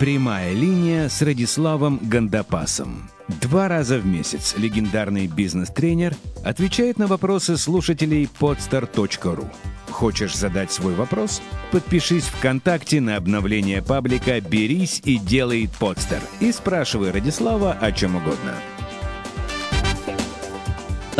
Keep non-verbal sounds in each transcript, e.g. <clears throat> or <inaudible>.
Прямая линия с Радиславом Гандапасом. Два раза в месяц легендарный бизнес-тренер отвечает на вопросы слушателей podstar.ru. Хочешь задать свой вопрос? Подпишись ВКонтакте на обновление паблика «Берись и делай подстер» и спрашивай Радислава о чем угодно.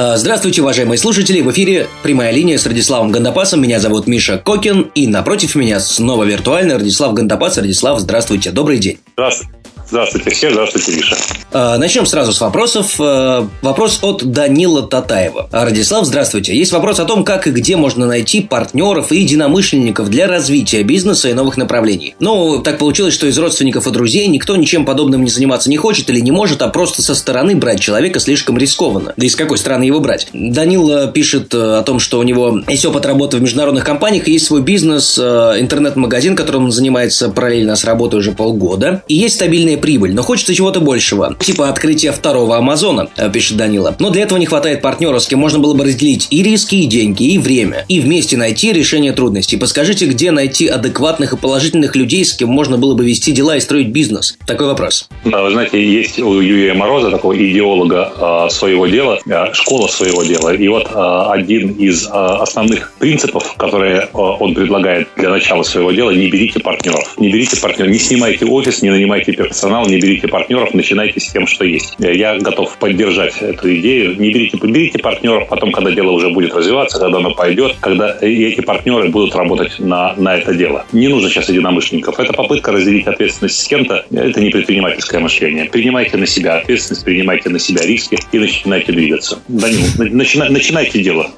А, здравствуйте, уважаемые слушатели! В эфире прямая линия с Радиславом Гандапасом. Меня зовут Миша Кокин. И напротив меня снова виртуально Радислав Гандапас. Радислав, здравствуйте. Добрый день. Здравствуйте. Здравствуйте все, здравствуйте, Миша. А, начнем сразу с вопросов. А, вопрос от Данила Татаева. Радислав, здравствуйте. Есть вопрос о том, как и где можно найти партнеров и единомышленников для развития бизнеса и новых направлений. Ну, так получилось, что из родственников и друзей никто ничем подобным не заниматься не хочет или не может, а просто со стороны брать человека слишком рискованно. Да и с какой стороны его брать? Данил пишет о том, что у него есть опыт работы в международных компаниях, есть свой бизнес, интернет-магазин, которым он занимается параллельно с работой уже полгода, и есть стабильные прибыль, но хочется чего-то большего. Типа открытия второго Амазона, э, пишет Данила. Но для этого не хватает партнера, с кем можно было бы разделить и риски, и деньги, и время. И вместе найти решение трудностей. Подскажите, где найти адекватных и положительных людей, с кем можно было бы вести дела и строить бизнес? Такой вопрос. Да, вы знаете, есть у Юрия Мороза, такого идеолога э, своего дела, э, школа своего дела. И вот один из основных принципов, которые он предлагает для начала своего дела, не берите партнеров. Не берите партнеров, не снимайте офис, не нанимайте персонал персонал, не берите партнеров, начинайте с тем, что есть. Я готов поддержать эту идею. Не берите, берите партнеров, потом, когда дело уже будет развиваться, когда оно пойдет, когда эти партнеры будут работать на, на это дело. Не нужно сейчас единомышленников. Это попытка разделить ответственность с кем-то. Это не предпринимательское мышление. Принимайте на себя ответственность, принимайте на себя риски и начинайте двигаться. Данил, начинайте, начинайте дело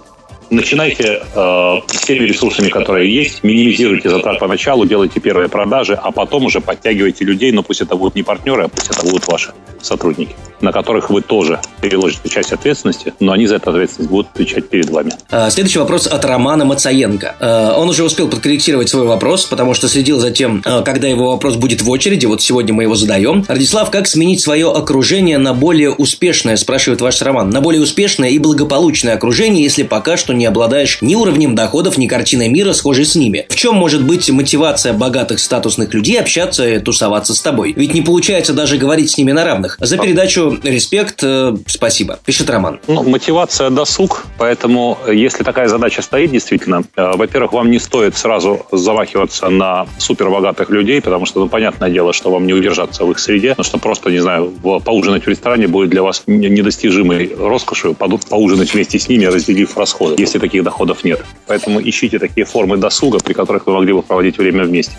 начинайте э, с теми ресурсами, которые есть, минимизируйте затрат поначалу, делайте первые продажи, а потом уже подтягивайте людей, но пусть это будут не партнеры, а пусть это будут ваши сотрудники, на которых вы тоже переложите часть ответственности, но они за эту ответственность будут отвечать перед вами. А, следующий вопрос от Романа Мацаенко. А, он уже успел подкорректировать свой вопрос, потому что следил за тем, а, когда его вопрос будет в очереди. Вот сегодня мы его задаем. Радислав, как сменить свое окружение на более успешное, спрашивает ваш Роман, на более успешное и благополучное окружение, если пока что не обладаешь ни уровнем доходов, ни картиной мира, схожей с ними? В чем может быть мотивация богатых статусных людей общаться и тусоваться с тобой? Ведь не получается даже говорить с ними на равных. За передачу респект, э, спасибо. Пишет Роман. Ну, мотивация досуг, поэтому э, если такая задача стоит действительно, э, во-первых, вам не стоит сразу замахиваться на супербогатых людей, потому что, ну, понятное дело, что вам не удержаться в их среде, но что просто, не знаю, поужинать в ресторане будет для вас недостижимой роскошью, поужинать вместе с ними, разделив расходы, если таких доходов нет. Поэтому ищите такие формы досуга, при которых вы могли бы проводить время вместе.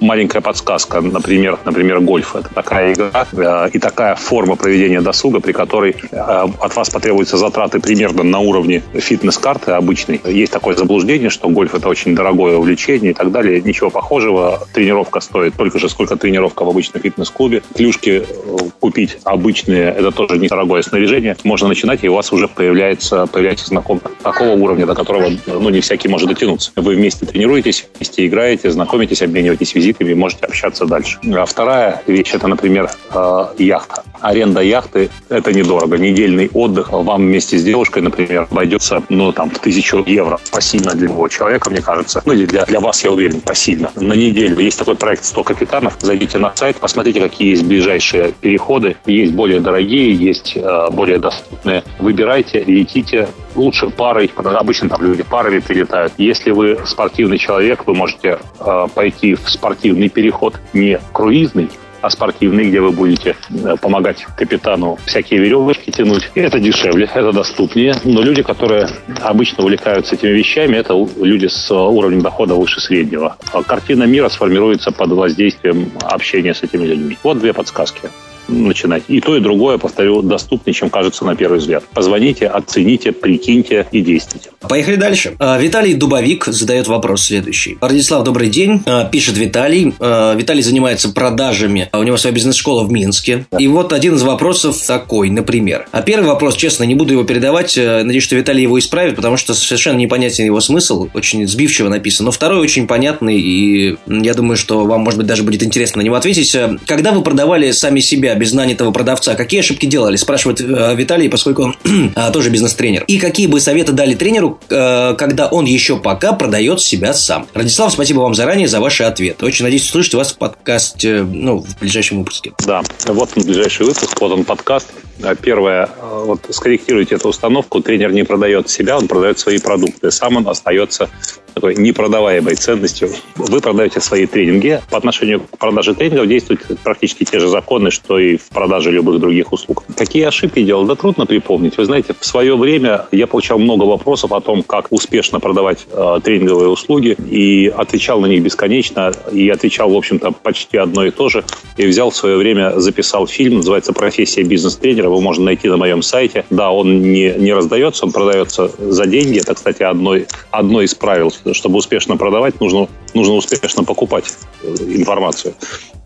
Маленькая подсказка, например, например, гольф. Это такая игра и такая форма проведения досуга, при которой э, от вас потребуются затраты примерно на уровне фитнес-карты обычной. Есть такое заблуждение, что гольф это очень дорогое увлечение и так далее. Ничего похожего. Тренировка стоит только же, сколько тренировка в обычном фитнес-клубе. Клюшки э, купить обычные, это тоже недорогое снаряжение. Можно начинать, и у вас уже появляется, появляется знакомый такого уровня, до которого ну, не всякий может дотянуться. Вы вместе тренируетесь, вместе играете, знакомитесь, обмениваетесь визитами, можете общаться дальше. А вторая вещь, это, например, э, яхта аренда яхты – это недорого. Недельный отдых вам вместе с девушкой, например, обойдется, ну, там, в тысячу евро. Посильно для любого человека, мне кажется. Ну, или для, для вас, я уверен, посильно. На неделю. Есть такой проект «100 капитанов». Зайдите на сайт, посмотрите, какие есть ближайшие переходы. Есть более дорогие, есть э, более доступные. Выбирайте, летите. Лучше парой, обычно там люди парами прилетают. Если вы спортивный человек, вы можете э, пойти в спортивный переход, не круизный, а спортивный, где вы будете э, помогать капитану всякие веревочки тянуть. Это дешевле, это доступнее. Но люди, которые обычно увлекаются этими вещами, это люди с уровнем дохода выше среднего. А картина мира сформируется под воздействием общения с этими людьми. Вот две подсказки начинать. И то, и другое, повторю, доступнее, чем кажется на первый взгляд. Позвоните, оцените, прикиньте и действуйте. Поехали дальше. А, Виталий Дубовик задает вопрос следующий. Радислав, добрый день. А, пишет Виталий. А, Виталий занимается продажами. У него своя бизнес-школа в Минске. И вот один из вопросов такой, например. А первый вопрос, честно, не буду его передавать. Надеюсь, что Виталий его исправит, потому что совершенно непонятен его смысл. Очень сбивчиво написан. Но второй очень понятный. И я думаю, что вам, может быть, даже будет интересно на него ответить. Когда вы продавали сами себя без нанятого продавца, какие ошибки делали? Спрашивает э, Виталий, поскольку он э, <clears throat> тоже бизнес-тренер. И какие бы советы дали тренеру, э, когда он еще пока продает себя сам? Радислав, спасибо вам заранее за ваши ответы. Очень надеюсь услышать вас в подкасте, ну, в ближайшем выпуске. Да, вот он ближайший выпуск, вот он подкаст. А первое, э, вот скорректируйте эту установку. Тренер не продает себя, он продает свои продукты. Сам он остается такой непродаваемой ценностью. Вы продаете свои тренинги. По отношению к продаже тренингов действуют практически те же законы, что и в продаже любых других услуг. Какие ошибки делал? Да трудно припомнить. Вы знаете, в свое время я получал много вопросов о том, как успешно продавать э, тренинговые услуги, и отвечал на них бесконечно, и отвечал, в общем-то, почти одно и то же. И взял в свое время, записал фильм, называется «Профессия бизнес-тренера», его можно найти на моем сайте. Да, он не, не раздается, он продается за деньги. Это, кстати, одно, одно из правил чтобы успешно продавать, нужно, нужно успешно покупать э, информацию.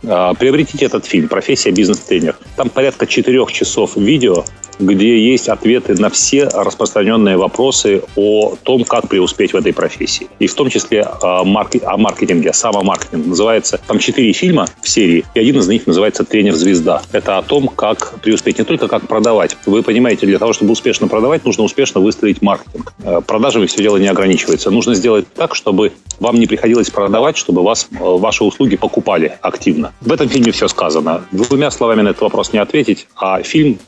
А, приобретите этот фильм «Профессия бизнес-тренер». Там порядка четырех часов видео, где есть ответы на все распространенные вопросы о том, как преуспеть в этой профессии. И в том числе о, маркет, о маркетинге, самомаркетинг. Называется, там четыре фильма в серии, и один из них называется «Тренер-звезда». Это о том, как преуспеть, не только как продавать. Вы понимаете, для того, чтобы успешно продавать, нужно успешно выстроить маркетинг. Э, продажами все дело не ограничивается. Нужно сделать так, чтобы вам не приходилось продавать, чтобы вас, э, ваши услуги покупали активно. В этом фильме все сказано. Двумя словами на этот вопрос не ответить, а фильм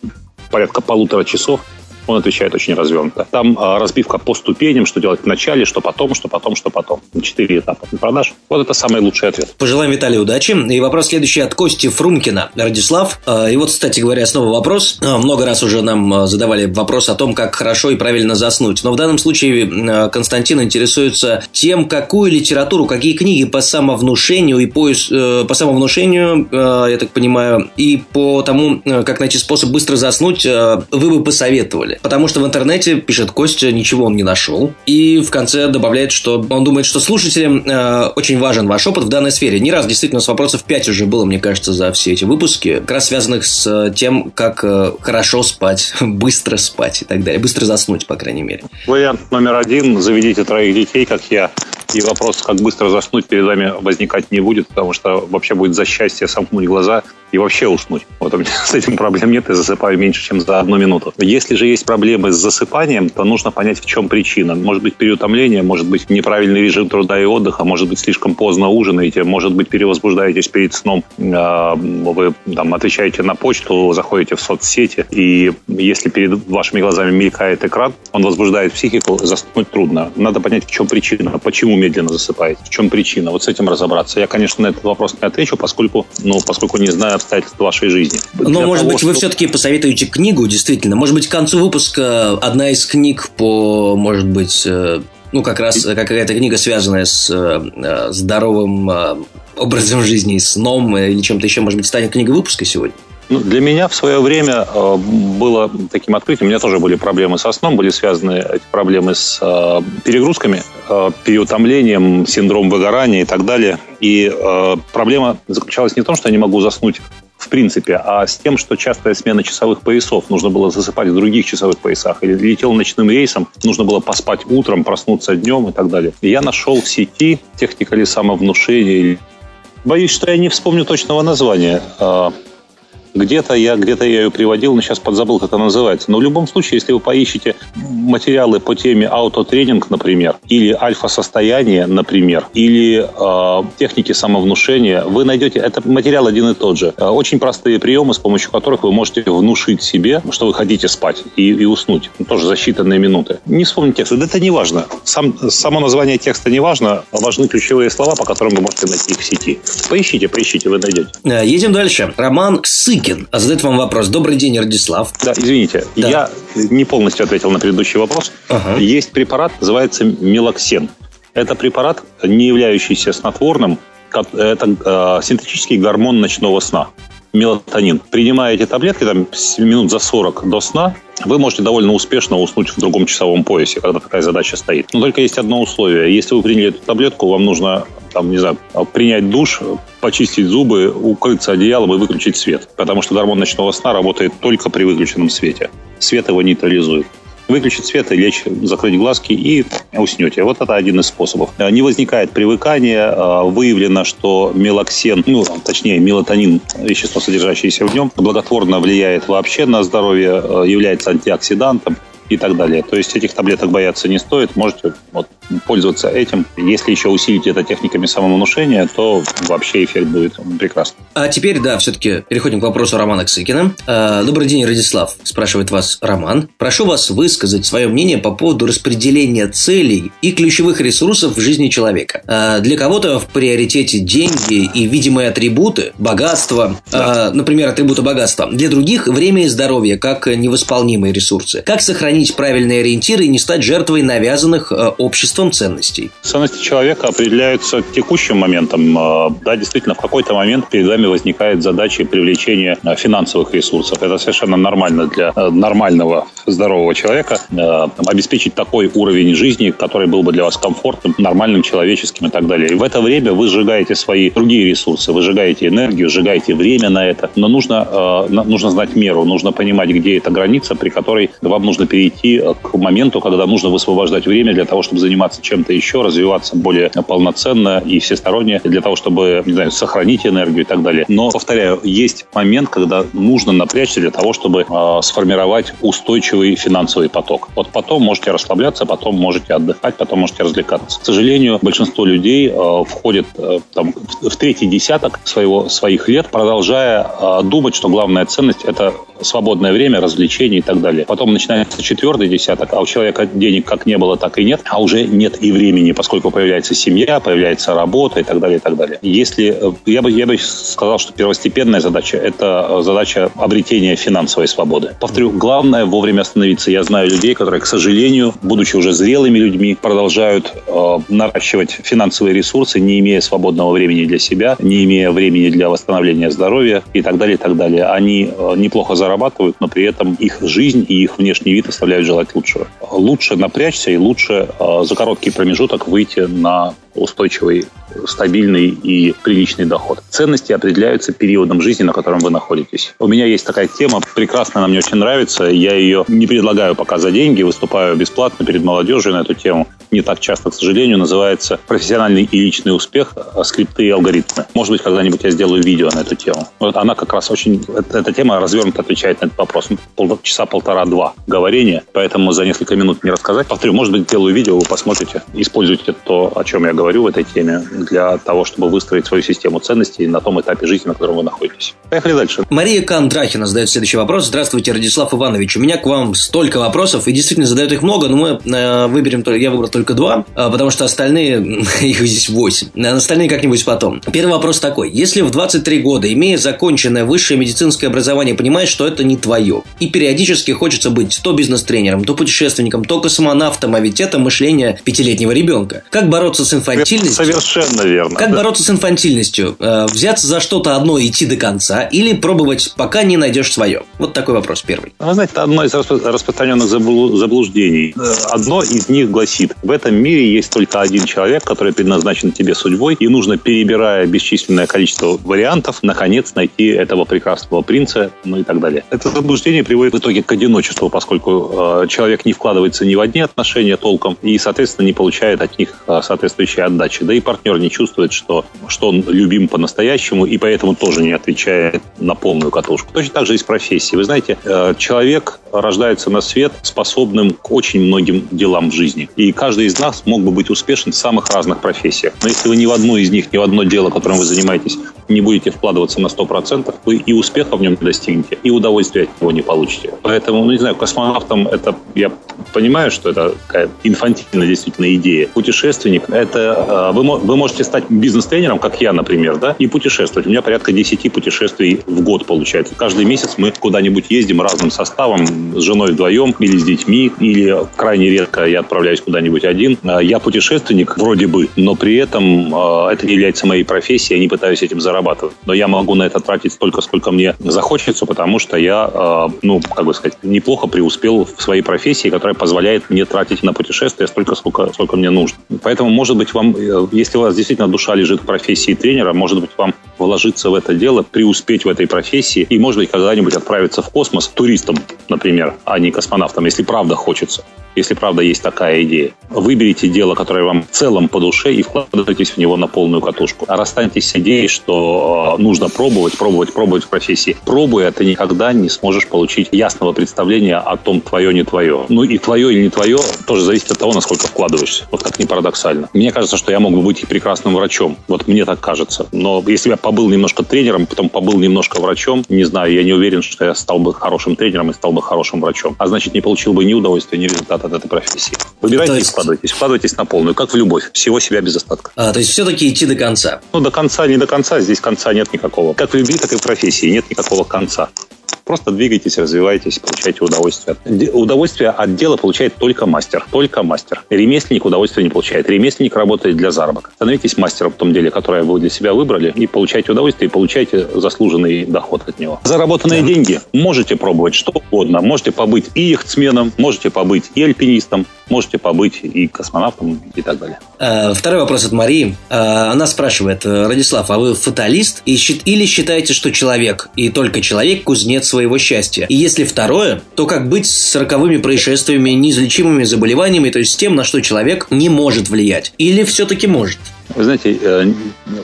порядка полутора часов он отвечает очень развернуто. Там а, разбивка по ступеням, что делать в начале, что потом, что потом, что потом. Четыре этапа продаж. Вот это самый лучший ответ. Пожелаем Виталию удачи. И вопрос следующий от Кости Фрумкина. Радислав. А, и вот, кстати говоря, снова вопрос. А, много раз уже нам задавали вопрос о том, как хорошо и правильно заснуть. Но в данном случае Константин интересуется тем, какую литературу, какие книги по самовнушению и по, э, по самовнушению, я так понимаю, и по тому, э, как найти способ быстро заснуть, вы бы посоветовали. Потому что в интернете, пишет Костя, ничего он не нашел. И в конце добавляет, что он думает, что слушателям э, очень важен ваш опыт в данной сфере. Не раз действительно с вопросов 5 уже было, мне кажется, за все эти выпуски, как раз связанных с тем, как э, хорошо спать, <laughs> быстро спать и так далее. Быстро заснуть, по крайней мере. Вариант номер один. Заведите троих детей, как я. И вопрос, как быстро заснуть, перед вами возникать не будет, потому что вообще будет за счастье сомкнуть глаза и вообще уснуть. Вот у меня <laughs> с этим проблем нет, я засыпаю меньше, чем за одну минуту. Если же есть проблемы с засыпанием, то нужно понять, в чем причина. Может быть переутомление, может быть неправильный режим труда и отдыха, может быть слишком поздно ужинаете, может быть перевозбуждаетесь перед сном, а, вы там, отвечаете на почту, заходите в соцсети, и если перед вашими глазами мелькает экран, он возбуждает психику, заснуть трудно. Надо понять, в чем причина, почему медленно засыпаете, в чем причина. Вот с этим разобраться. Я, конечно, на этот вопрос не отвечу, поскольку, ну, поскольку не знаю обстоятельств вашей жизни. Но, может того, быть, что... вы все-таки посоветуете книгу, действительно. Может быть, к концу выпуска одна из книг по, может быть, э, ну, как раз какая-то книга, связанная с э, здоровым э, образом жизни, сном или чем-то еще, может быть, станет книгой выпуска сегодня? Ну, для меня в свое время э, было таким открытием. У меня тоже были проблемы со сном, были связаны эти проблемы с э, перегрузками, э, переутомлением, синдром выгорания и так далее. И проблема заключалась не в том, что я не могу заснуть в принципе, а с тем, что частая смена часовых поясов, нужно было засыпать в других часовых поясах, или летел ночным рейсом, нужно было поспать утром, проснуться днем и так далее. И я нашел в сети техника ли самовнушения, боюсь, что я не вспомню точного названия, где-то я, где-то я ее приводил, но сейчас подзабыл, как она называется. Но в любом случае, если вы поищете материалы по теме аутотренинг, например, или альфа-состояние, например, или э, техники самовнушения, вы найдете, это материал один и тот же. Э, очень простые приемы, с помощью которых вы можете внушить себе, что вы хотите спать и, и уснуть. Ну, тоже за считанные минуты. Не вспомнить текст. Да это не важно. Сам, само название текста не важно. Важны ключевые слова, по которым вы можете найти их в сети. Поищите, поищите, вы найдете. Э, едем дальше. Роман Сыкин задает вам вопрос. Добрый день, Радислав. Да, извините. Да. Я не полностью ответил на предыдущий вопрос. Ага. Есть препарат, называется мелоксен. Это препарат, не являющийся снотворным, это э, синтетический гормон ночного сна мелатонин. Принимая эти таблетки там, минут за 40 до сна, вы можете довольно успешно уснуть в другом часовом поясе, когда такая задача стоит. Но только есть одно условие. Если вы приняли эту таблетку, вам нужно там, не знаю, принять душ, почистить зубы, укрыться одеялом и выключить свет. Потому что гормон ночного сна работает только при выключенном свете. Свет его нейтрализует. Выключить свет и лечь, закрыть глазки и уснете. Вот это один из способов. Не возникает привыкание. Выявлено, что мелоксен, ну, точнее, мелатонин, вещество, содержащееся в нем, благотворно влияет вообще на здоровье, является антиоксидантом и так далее. То есть этих таблеток бояться не стоит. Можете вот, пользоваться этим. Если еще усилить это техниками самовнушения, то вообще эффект будет прекрасный. А теперь, да, все-таки переходим к вопросу Романа Ксыкина. А, Добрый день, Радислав, спрашивает вас Роман. Прошу вас высказать свое мнение по поводу распределения целей и ключевых ресурсов в жизни человека. А, для кого-то в приоритете деньги и видимые атрибуты, богатство, да. а, например, атрибуты богатства. Для других время и здоровье как невосполнимые ресурсы. Как сохранить правильные ориентиры и не стать жертвой навязанных обществом большинством ценностей. Ценности человека определяются текущим моментом. А, да, действительно, в какой-то момент перед вами возникает задача привлечения а, финансовых ресурсов. Это совершенно нормально для а, нормального здорового человека. Обеспечить такой уровень жизни, который был бы для вас комфортным, нормальным, человеческим и так далее. И в это время вы сжигаете свои другие ресурсы, вы сжигаете энергию, сжигаете время на это. Но нужно, нужно знать меру, нужно понимать, где эта граница, при которой вам нужно перейти к моменту, когда нужно высвобождать время для того, чтобы заниматься заниматься чем-то еще, развиваться более полноценно и всесторонне для того, чтобы, не знаю, сохранить энергию и так далее. Но, повторяю, есть момент, когда нужно напрячься для того, чтобы э, сформировать устойчивый финансовый поток. Вот потом можете расслабляться, потом можете отдыхать, потом можете развлекаться. К сожалению, большинство людей э, входит э, там, в, третий десяток своего, своих лет, продолжая э, думать, что главная ценность – это свободное время, развлечения и так далее. Потом начинается четвертый десяток, а у человека денег как не было, так и нет, а уже нет и времени, поскольку появляется семья, появляется работа и так далее, и так далее. Если э, я бы, я бы сказал, что первостепенная задача – это э, задача обретения финансовой свободы. Повторю, главное вовремя остановиться. Я знаю людей, которые, к сожалению, будучи уже зрелыми людьми, продолжают э, наращивать финансовые ресурсы, не имея свободного времени для себя, не имея времени для восстановления здоровья и так далее, и так далее. Они э, неплохо зарабатывают, но при этом их жизнь и их внешний вид оставляют желать лучшего. Лучше напрячься и лучше э, за короткий промежуток выйти на устойчивый, стабильный и приличный доход. Ценности определяются периодом жизни, на котором вы находитесь. У меня есть такая тема, прекрасно она мне очень нравится. Я ее не предлагаю пока за деньги, выступаю бесплатно перед молодежью на эту тему. Не так часто, к сожалению, называется «Профессиональный и личный успех. Скрипты и алгоритмы». Может быть, когда-нибудь я сделаю видео на эту тему. Вот она как раз очень... Эта тема развернуто отвечает на этот вопрос. Пол, часа полтора-два говорения, поэтому за несколько минут не рассказать. Повторю, может быть, сделаю видео, вы посмотрите, используйте то, о чем я говорю в этой теме, для того, чтобы выстроить свою систему ценностей на том этапе жизни, на котором вы находитесь. Поехали дальше. Мария Кондрахина задает следующий вопрос. Здравствуйте, Радислав Иванович. У меня к вам столько вопросов, и действительно задают их много, но мы э, выберем только, я выбрал только два, э, потому что остальные, <laughs> их здесь восемь. Остальные как-нибудь потом. Первый вопрос такой. Если в 23 года, имея законченное высшее медицинское образование, понимаешь, что это не твое, и периодически хочется быть то бизнес-тренером, то путешественником, то космонавтом, а ведь это мышление пятилетнего ребенка. Как бороться с инфантильностью? инфантильностью. Совершенно верно. Как да. бороться с инфантильностью? Э, взяться за что-то одно и идти до конца или пробовать, пока не найдешь свое? Вот такой вопрос первый. Вы знаете, это одно из распространенных заблуждений. Одно из них гласит, в этом мире есть только один человек, который предназначен тебе судьбой, и нужно, перебирая бесчисленное количество вариантов, наконец найти этого прекрасного принца, ну и так далее. Это заблуждение приводит в итоге к одиночеству, поскольку э, человек не вкладывается ни в одни отношения толком и, соответственно, не получает от них э, соответствующей отдачи. Да и партнер не чувствует, что, что он любим по-настоящему, и поэтому тоже не отвечает на полную катушку. Точно так же и с профессией. Вы знаете, э, человек рождается на свет способным к очень многим делам в жизни. И каждый из нас мог бы быть успешен в самых разных профессиях. Но если вы ни в одну из них, ни в одно дело, которым вы занимаетесь, не будете вкладываться на 100%, вы и успеха в нем не достигнете, и удовольствия от него не получите. Поэтому, ну не знаю, космонавтом это, я понимаю, что это такая инфантильная действительно идея. Путешественник, это э, вы, вы можете стать бизнес-тренером, как я, например, да, и путешествовать. У меня порядка 10 путешествий в год получается. Каждый месяц мы куда-нибудь ездим разным составом, с женой вдвоем, или с детьми, или крайне редко я отправляюсь куда-нибудь один. Э, я путешественник, вроде бы, но при этом э, это не является моей профессией, я не пытаюсь этим зарабатывать. Но я могу на это тратить столько, сколько мне захочется, потому что я, ну, как бы сказать, неплохо преуспел в своей профессии, которая позволяет мне тратить на путешествия столько, сколько, сколько мне нужно. Поэтому, может быть, вам, э, если у вас действительно душа лежит в профессии тренера, может быть, вам вложиться в это дело, преуспеть в этой профессии и, может быть, когда-нибудь отправиться в космос туристом, например, а не космонавтом, если правда хочется если правда есть такая идея. Выберите дело, которое вам в целом по душе, и вкладывайтесь в него на полную катушку. А расстаньтесь с идеей, что э, нужно пробовать, пробовать, пробовать в профессии. Пробуя, ты никогда не сможешь получить ясного представления о том, твое, не твое. Ну и твое или не твое тоже зависит от того, насколько вкладываешься. Вот как ни парадоксально. Мне кажется, что я мог бы быть и прекрасным врачом. Вот мне так кажется. Но если я побыл немножко тренером, потом побыл немножко врачом, не знаю, я не уверен, что я стал бы хорошим тренером и стал бы хорошим врачом. А значит, не получил бы ни удовольствия, ни результата от этой профессии. Выбирайте есть... и вкладывайтесь. Вкладывайтесь на полную, как в любовь. Всего себя без остатка. А, то есть все-таки идти до конца. Ну, до конца, не до конца. Здесь конца нет никакого. Как в любви, так и в профессии. Нет никакого конца. Просто двигайтесь, развивайтесь, получайте удовольствие. Удовольствие от дела получает только мастер. Только мастер. Ремесленник удовольствия не получает. Ремесленник работает для заработка. Становитесь мастером в том деле, которое вы для себя выбрали, и получайте удовольствие, и получайте заслуженный доход от него. Заработанные да. деньги можете пробовать что угодно. Можете побыть и яхтсменом, можете побыть и альпинистом, можете побыть и космонавтом и так далее. Э, второй вопрос от Марии. Э, она спрашивает, э, Радислав, а вы фаталист или считаете, что человек и только человек кузнец своего счастья? И если второе, то как быть с роковыми происшествиями, неизлечимыми заболеваниями, то есть с тем, на что человек не может влиять? Или все-таки может? Вы знаете,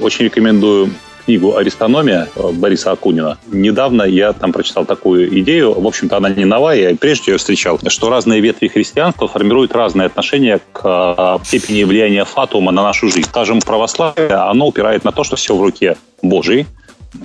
очень рекомендую книгу «Аристономия» Бориса Акунина. Недавно я там прочитал такую идею, в общем-то, она не новая, я прежде ее встречал, что разные ветви христианства формируют разные отношения к а, степени влияния фатума на нашу жизнь. Скажем, православие, оно упирает на то, что все в руке Божьей,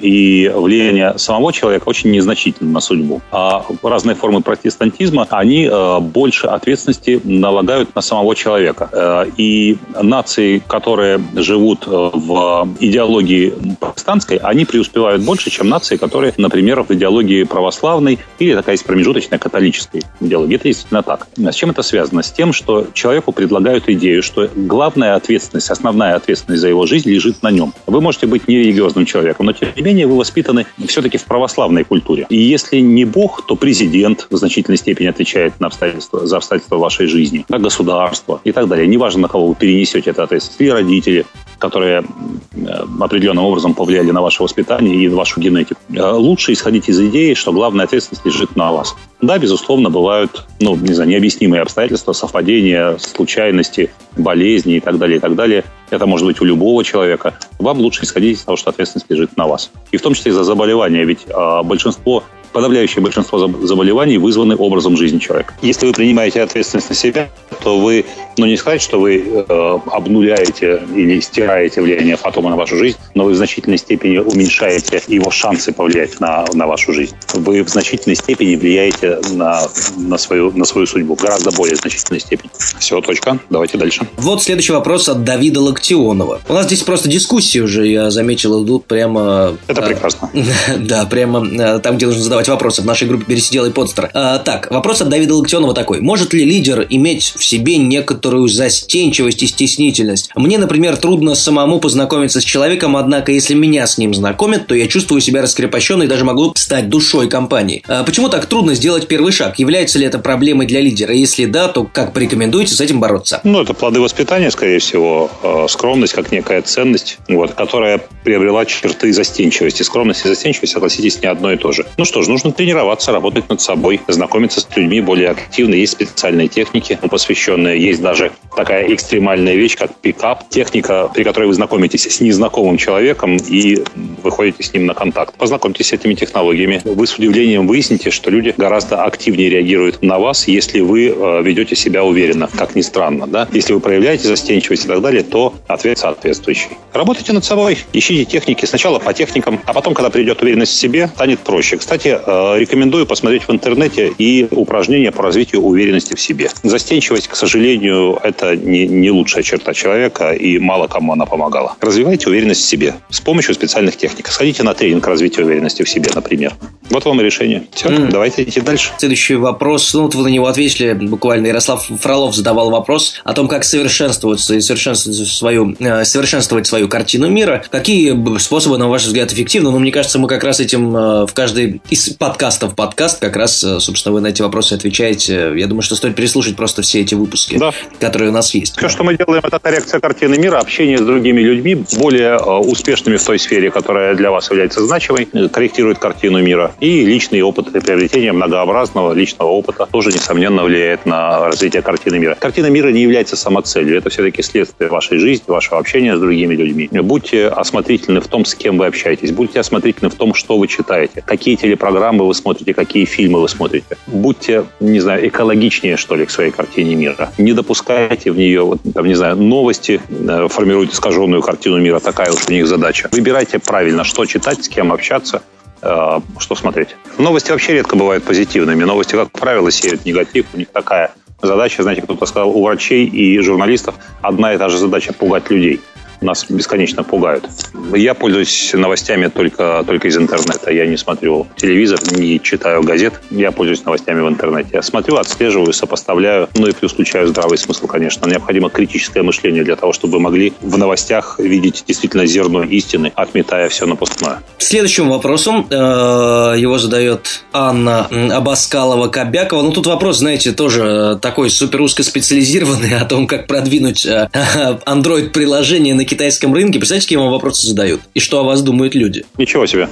и влияние самого человека очень незначительно на судьбу. А разные формы протестантизма, они э, больше ответственности налагают на самого человека. Э, и нации, которые живут э, в идеологии протестантской, они преуспевают больше, чем нации, которые, например, в идеологии православной или такая есть промежуточная католической идеологии. Это действительно так. С чем это связано? С тем, что человеку предлагают идею, что главная ответственность, основная ответственность за его жизнь лежит на нем. Вы можете быть нерелигиозным человеком, но тем не менее вы воспитаны все-таки в православной культуре. И если не Бог, то президент в значительной степени отвечает на обстоятельства, за обстоятельства вашей жизни, да, государство и так далее. Неважно, на кого вы перенесете это ответственность. Или родители, которые э, определенным образом повлияли на ваше воспитание и вашу генетику. Э, лучше исходить из идеи, что главная ответственность лежит на вас. Да, безусловно, бывают, ну, не знаю, необъяснимые обстоятельства, совпадения, случайности, болезни и так далее, и так далее. Это может быть у любого человека. Вам лучше исходить из того, что ответственность лежит на вас. И в том числе за заболевания, ведь а, большинство подавляющее большинство заболеваний вызваны образом жизни человека. Если вы принимаете ответственность на себя, то вы, ну не сказать, что вы э, обнуляете или стираете влияние фатома на вашу жизнь, но вы в значительной степени уменьшаете его шансы повлиять на, на вашу жизнь. Вы в значительной степени влияете на, на, свою, на свою судьбу, гораздо более значительной степени. Все, точка. Давайте дальше. Вот следующий вопрос от Давида Локтионова. У нас здесь просто дискуссии уже, я заметил, идут прямо... Это прекрасно. <laughs> Да, прямо э, там, где нужно задавать вопросы в нашей группе «Пересидел и подстер». А, так, вопрос от Давида Локтионова такой. Может ли лидер иметь в себе некоторую застенчивость и стеснительность? Мне, например, трудно самому познакомиться с человеком, однако если меня с ним знакомят, то я чувствую себя раскрепощенной и даже могу стать душой компании. А почему так трудно сделать первый шаг? Является ли это проблемой для лидера? Если да, то как порекомендуете с этим бороться? Ну, это плоды воспитания, скорее всего. А, скромность как некая ценность, вот, которая приобрела черты застенчивости. Скромность и застенчивость, согласитесь, не одно и то же. Ну что ж, нужно тренироваться, работать над собой, знакомиться с людьми более активно. Есть специальные техники, посвященные. Есть даже такая экстремальная вещь, как пикап. Техника, при которой вы знакомитесь с незнакомым человеком и выходите с ним на контакт. Познакомьтесь с этими технологиями. Вы с удивлением выясните, что люди гораздо активнее реагируют на вас, если вы э, ведете себя уверенно, как ни странно. Да? Если вы проявляете застенчивость и так далее, то ответ соответствующий. Работайте над собой, ищите техники. Сначала по техникам, а потом, когда придет уверенность в себе, станет проще. Кстати, рекомендую посмотреть в интернете и упражнения по развитию уверенности в себе. Застенчивость, к сожалению, это не, не лучшая черта человека, и мало кому она помогала. Развивайте уверенность в себе с помощью специальных техник. Сходите на тренинг развития уверенности в себе, например. Вот вам и решение. Все, mm. давайте идти дальше. Следующий вопрос. Ну, вот вы на него ответили буквально. Ярослав Фролов задавал вопрос о том, как совершенствоваться и совершенствовать свою, э, совершенствовать свою картину мира. Какие способы, на ваш взгляд, эффективны? Ну, мне кажется, мы как раз этим э, в каждый из подкастов подкаст как раз, э, собственно, вы на эти вопросы отвечаете. Я думаю, что стоит переслушать просто все эти выпуски, да. которые у нас есть. Все, что мы делаем, это коррекция картины мира, общение с другими людьми, более успешными в той сфере, которая которая для вас является значимой, корректирует картину мира. И личный опыт и приобретение многообразного личного опыта тоже, несомненно, влияет на развитие картины мира. Картина мира не является самоцелью. Это все-таки следствие вашей жизни, вашего общения с другими людьми. Будьте осмотрительны в том, с кем вы общаетесь. Будьте осмотрительны в том, что вы читаете. Какие телепрограммы вы смотрите, какие фильмы вы смотрите. Будьте, не знаю, экологичнее, что ли, к своей картине мира. Не допускайте в нее, вот, там, не знаю, новости, э, формируйте искаженную картину мира. Такая уж у них задача. Выбирайте правильно, что читать, с кем общаться, э, что смотреть. Новости вообще редко бывают позитивными. Новости, как правило, сеют негатив. У них такая задача, знаете, кто-то сказал, у врачей и журналистов одна и та же задача – пугать людей нас бесконечно пугают. Я пользуюсь новостями только, только из интернета. Я не смотрю телевизор, не читаю газет. Я пользуюсь новостями в интернете. Я смотрю, отслеживаю, сопоставляю. Ну и плюс включаю здравый смысл, конечно. Необходимо критическое мышление для того, чтобы могли в новостях видеть действительно зерно истины, отметая все напускное. Следующим вопросом э, его задает Анна Абаскалова-Кобякова. Ну, тут вопрос, знаете, тоже такой супер узкоспециализированный <laughs> о том, как продвинуть э, <laughs> Android-приложение на китайском рынке, представляете, какие вам вопросы задают? И что о вас думают люди? <laughs> Ничего себе.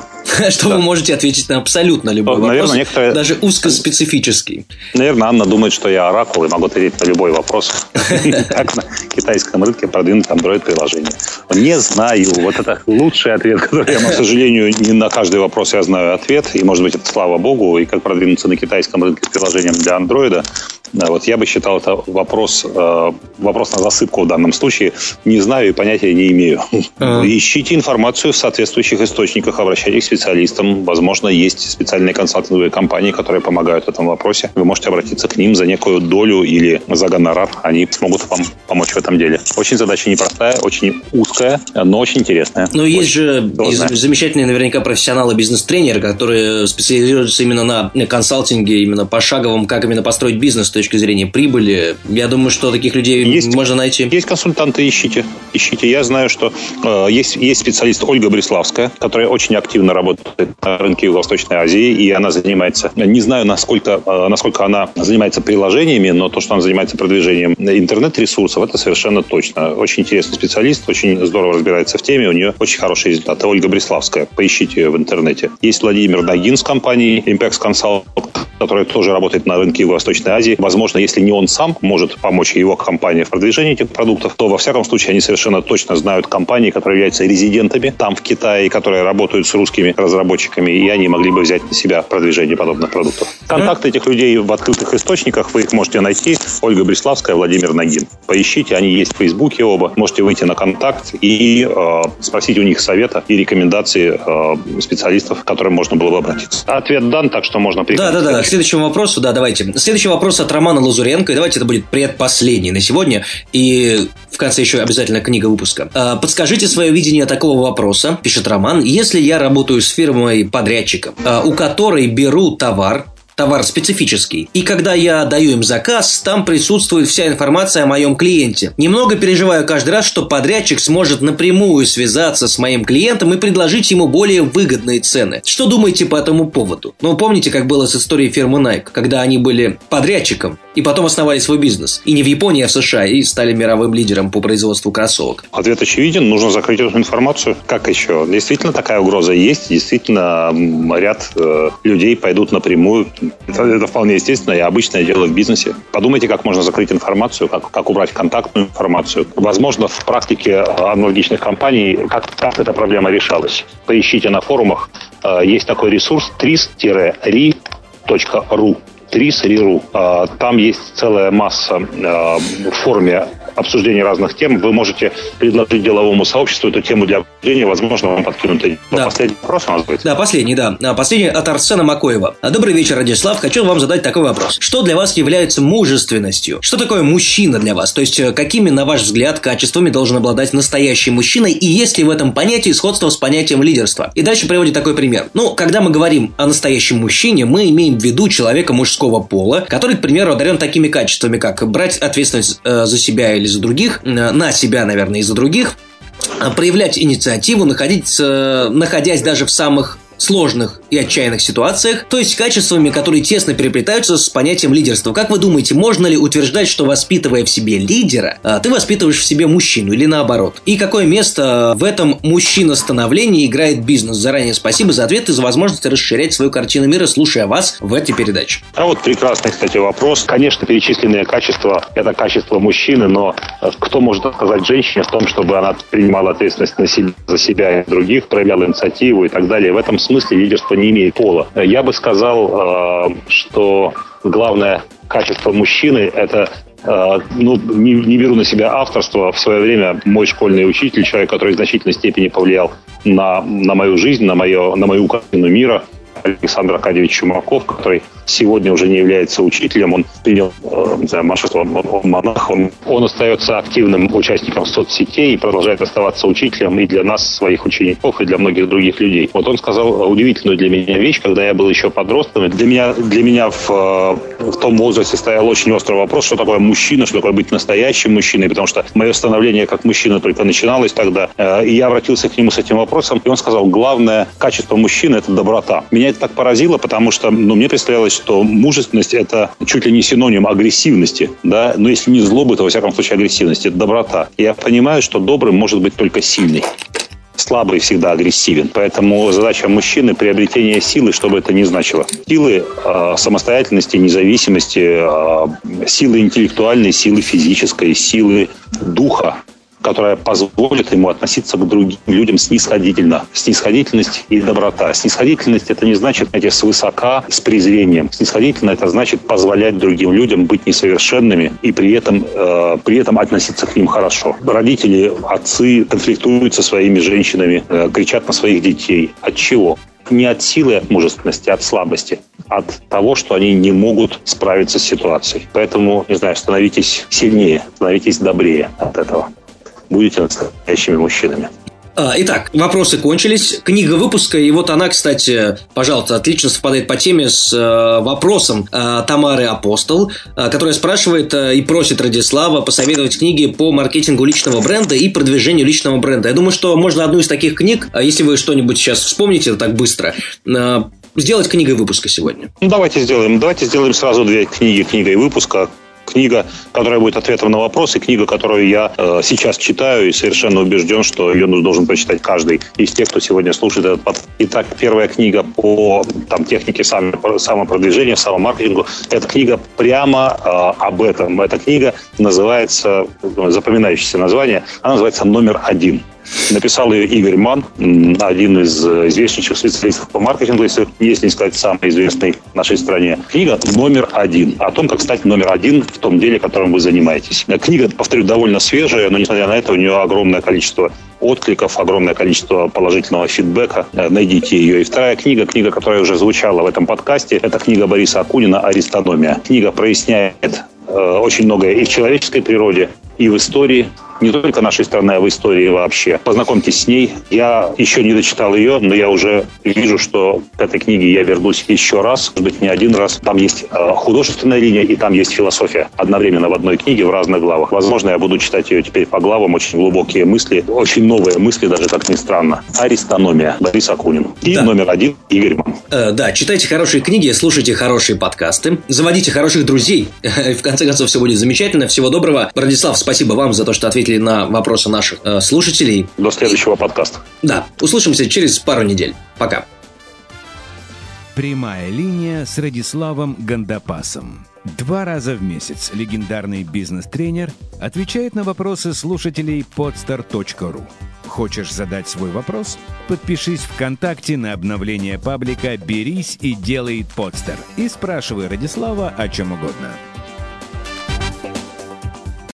Что вы можете ответить на абсолютно любой вопрос, некоторые... даже узкоспецифический. Наверное, Анна думает, что я оракул и могу ответить на любой вопрос. <laughs> Как на китайском рынке продвинуть Android-приложение. Не знаю. Вот это лучший ответ, который я, к сожалению, не на каждый вопрос я знаю ответ. И, может быть, это слава богу. И как продвинуться на китайском рынке приложением для Android – да, вот я бы считал это вопрос, э, вопрос на засыпку в данном случае. Не знаю и понятия не имею. <laughs> А. Ищите информацию в соответствующих источниках, обращайтесь к специалистам. Возможно, есть специальные консалтинговые компании, которые помогают в этом вопросе. Вы можете обратиться к ним за некую долю или за гонорар. Они смогут вам помочь в этом деле. Очень задача непростая, очень узкая, но очень интересная. Но есть же замечательные наверняка профессионалы бизнес-тренеры, которые специализируются именно на консалтинге, именно пошаговом, как именно построить бизнес точки зрения прибыли. Я думаю, что таких людей есть, можно найти. Есть консультанты, ищите. Ищите. Я знаю, что э, есть, есть специалист Ольга Бриславская, которая очень активно работает на рынке Восточной Азии, и она занимается, не знаю, насколько, э, насколько она занимается приложениями, но то, что она занимается продвижением интернет-ресурсов, это совершенно точно. Очень интересный специалист, очень здорово разбирается в теме, у нее очень хорошие результаты. Ольга Бриславская, поищите ее в интернете. Есть Владимир Нагин с компанией Impex Consult, который тоже работает на рынке Восточной Азии. Возможно, если не он сам может помочь его компания в продвижении этих продуктов, то во всяком случае они совершенно точно знают компании, которые являются резидентами там в Китае, которые работают с русскими разработчиками, и они могли бы взять на себя продвижение подобных продуктов. Контакты этих людей в открытых источниках, вы их можете найти. Ольга Бриславская, Владимир Нагин. Поищите, они есть в Фейсбуке оба. Можете выйти на контакт и э, спросить у них совета и рекомендации э, специалистов, к которым можно было бы обратиться. Ответ дан, так что можно. Да, да, да к следующему вопросу, да, давайте. Следующий вопрос от Романа Лазуренко, и давайте это будет предпоследний на сегодня, и в конце еще обязательно книга выпуска. А, подскажите свое видение такого вопроса, пишет Роман, если я работаю с фирмой подрядчиком, а, у которой беру товар, товар специфический. И когда я даю им заказ, там присутствует вся информация о моем клиенте. Немного переживаю каждый раз, что подрядчик сможет напрямую связаться с моим клиентом и предложить ему более выгодные цены. Что думаете по этому поводу? Ну, помните, как было с историей фирмы Nike, когда они были подрядчиком и потом основали свой бизнес. И не в Японии, а в США, и стали мировым лидером по производству кроссовок. Ответ очевиден, нужно закрыть эту информацию. Как еще? Действительно, такая угроза есть, действительно, ряд э, людей пойдут напрямую это, это вполне естественно и обычное дело в бизнесе. Подумайте, как можно закрыть информацию, как, как убрать контактную информацию. Возможно, в практике аналогичных компаний как, как эта проблема решалась. Поищите на форумах. Э, есть такой ресурс tris-ri.ru tris.ru. Э, там есть целая масса э, в форме обсуждения разных тем. Вы можете предложить деловому сообществу эту тему для обсуждения. Возможно, вам подкинут. Да. Последний вопрос у нас будет. Да, последний, да. А, последний от Арсена Макоева. А, добрый вечер, Радислав. Хочу вам задать такой вопрос. Что для вас является мужественностью? Что такое мужчина для вас? То есть, э, какими, на ваш взгляд, качествами должен обладать настоящий мужчина? И есть ли в этом понятии сходство с понятием лидерства? И дальше приводит такой пример. Ну, когда мы говорим о настоящем мужчине, мы имеем в виду человека мужского пола, который, к примеру, одарен такими качествами, как брать ответственность э, за себя или за других, э, на себя, наверное, и за других, проявлять инициативу, находиться, находясь даже в самых сложных и отчаянных ситуациях, то есть качествами, которые тесно переплетаются с понятием лидерства. Как вы думаете, можно ли утверждать, что воспитывая в себе лидера, а, ты воспитываешь в себе мужчину или наоборот? И какое место в этом мужчина-становлении играет бизнес? Заранее спасибо за ответ и за возможность расширять свою картину мира, слушая вас в этой передаче. А вот прекрасный, кстати, вопрос. Конечно, перечисленные качества – это качество мужчины, но э, кто может отказать женщине в том, чтобы она принимала ответственность на себя, за себя и других, проявляла инициативу и так далее? В этом смысле лидерство не имеет пола. Я бы сказал, э, что главное качество мужчины – это э, ну, не, не беру на себя авторство. В свое время мой школьный учитель, человек, который в значительной степени повлиял на, на мою жизнь, на, мое, на мою картину мира, Александр Аркадьевич Чумаков, который сегодня уже не является учителем, он принял э, монашество, он, он монах, он, он остается активным участником соцсетей и продолжает оставаться учителем и для нас, своих учеников, и для многих других людей. Вот он сказал удивительную для меня вещь, когда я был еще подростком. Для меня, для меня в, э, в том возрасте стоял очень острый вопрос, что такое мужчина, что такое быть настоящим мужчиной, потому что мое становление как мужчина только начиналось тогда. Э, и я обратился к нему с этим вопросом, и он сказал, главное качество мужчины – это доброта. Меня это так поразило, потому что ну, мне представлялось, что мужественность – это чуть ли не синоним агрессивности, да, но если не злобы, то, во всяком случае, агрессивности – это доброта. Я понимаю, что добрым может быть только сильный слабый всегда агрессивен. Поэтому задача мужчины – приобретение силы, чтобы это не значило. Силы э, самостоятельности, независимости, э, силы интеллектуальной, силы физической, силы духа которая позволит ему относиться к другим людям снисходительно. Снисходительность и доброта. Снисходительность – это не значит, знаете, свысока, с презрением. Снисходительно – это значит позволять другим людям быть несовершенными и при этом, э, при этом относиться к ним хорошо. Родители, отцы конфликтуют со своими женщинами, э, кричат на своих детей. От чего? не от силы, от мужественности, от слабости, от того, что они не могут справиться с ситуацией. Поэтому, не знаю, становитесь сильнее, становитесь добрее от этого будете настоящими мужчинами. А, итак, вопросы кончились. Книга выпуска, и вот она, кстати, пожалуйста, отлично совпадает по теме с э, вопросом э, Тамары Апостол, э, которая спрашивает и просит Радислава посоветовать книги по маркетингу личного бренда и продвижению личного бренда. Я думаю, что можно одну из таких книг, э, если вы что-нибудь сейчас вспомните так быстро, сделать книгой выпуска сегодня. Ну, давайте сделаем. Давайте сделаем сразу две книги книгой выпуска книга, которая будет ответом на вопросы, книга, которую я э, сейчас читаю и совершенно убежден, что ее должен прочитать каждый из тех, кто сегодня слушает этот подкаст. Итак, первая книга по там, технике самопродвижения, самомаркетингу. Эта книга прямо э, об этом. Эта книга называется, запоминающееся название, она называется «Номер один». Написал ее Игорь Ман, один из э, известнейших специалистов по маркетингу, если, если не сказать самый известный в нашей стране. Книга номер один. О том, как стать номер один в том деле, которым вы занимаетесь. Книга, повторю, довольно свежая, но несмотря на это, у нее огромное количество откликов, огромное количество положительного фидбэка. Э, найдите ее. И вторая книга, книга, которая уже звучала в этом подкасте, это книга Бориса Акунина «Аристономия». Книга проясняет э, очень многое и в человеческой природе, и в истории, не только нашей страны, а в истории вообще. Познакомьтесь с ней. Я еще не дочитал ее, но я уже вижу, что к этой книге я вернусь еще раз, может быть, не один раз. Там есть э, художественная линия и там есть философия. Одновременно в одной книге в разных главах. Возможно, я буду читать ее теперь по главам. Очень глубокие мысли, очень новые мысли, даже как ни странно. Аристономия. Борис Акунин. И да. номер один Игорь Ман. Э, да, читайте хорошие книги, слушайте хорошие подкасты, заводите хороших друзей. <laughs> В конце концов, все будет замечательно. Всего доброго. Радислав, спасибо вам за то, что ответили на вопросы наших э, слушателей. До следующего подкаста. Да, услышимся через пару недель. Пока. Прямая линия с Радиславом Гандапасом. Два раза в месяц легендарный бизнес-тренер отвечает на вопросы слушателей podstar.ru. Хочешь задать свой вопрос? Подпишись ВКонтакте на обновление паблика «Берись и делай подстер» и спрашивай Радислава о чем угодно.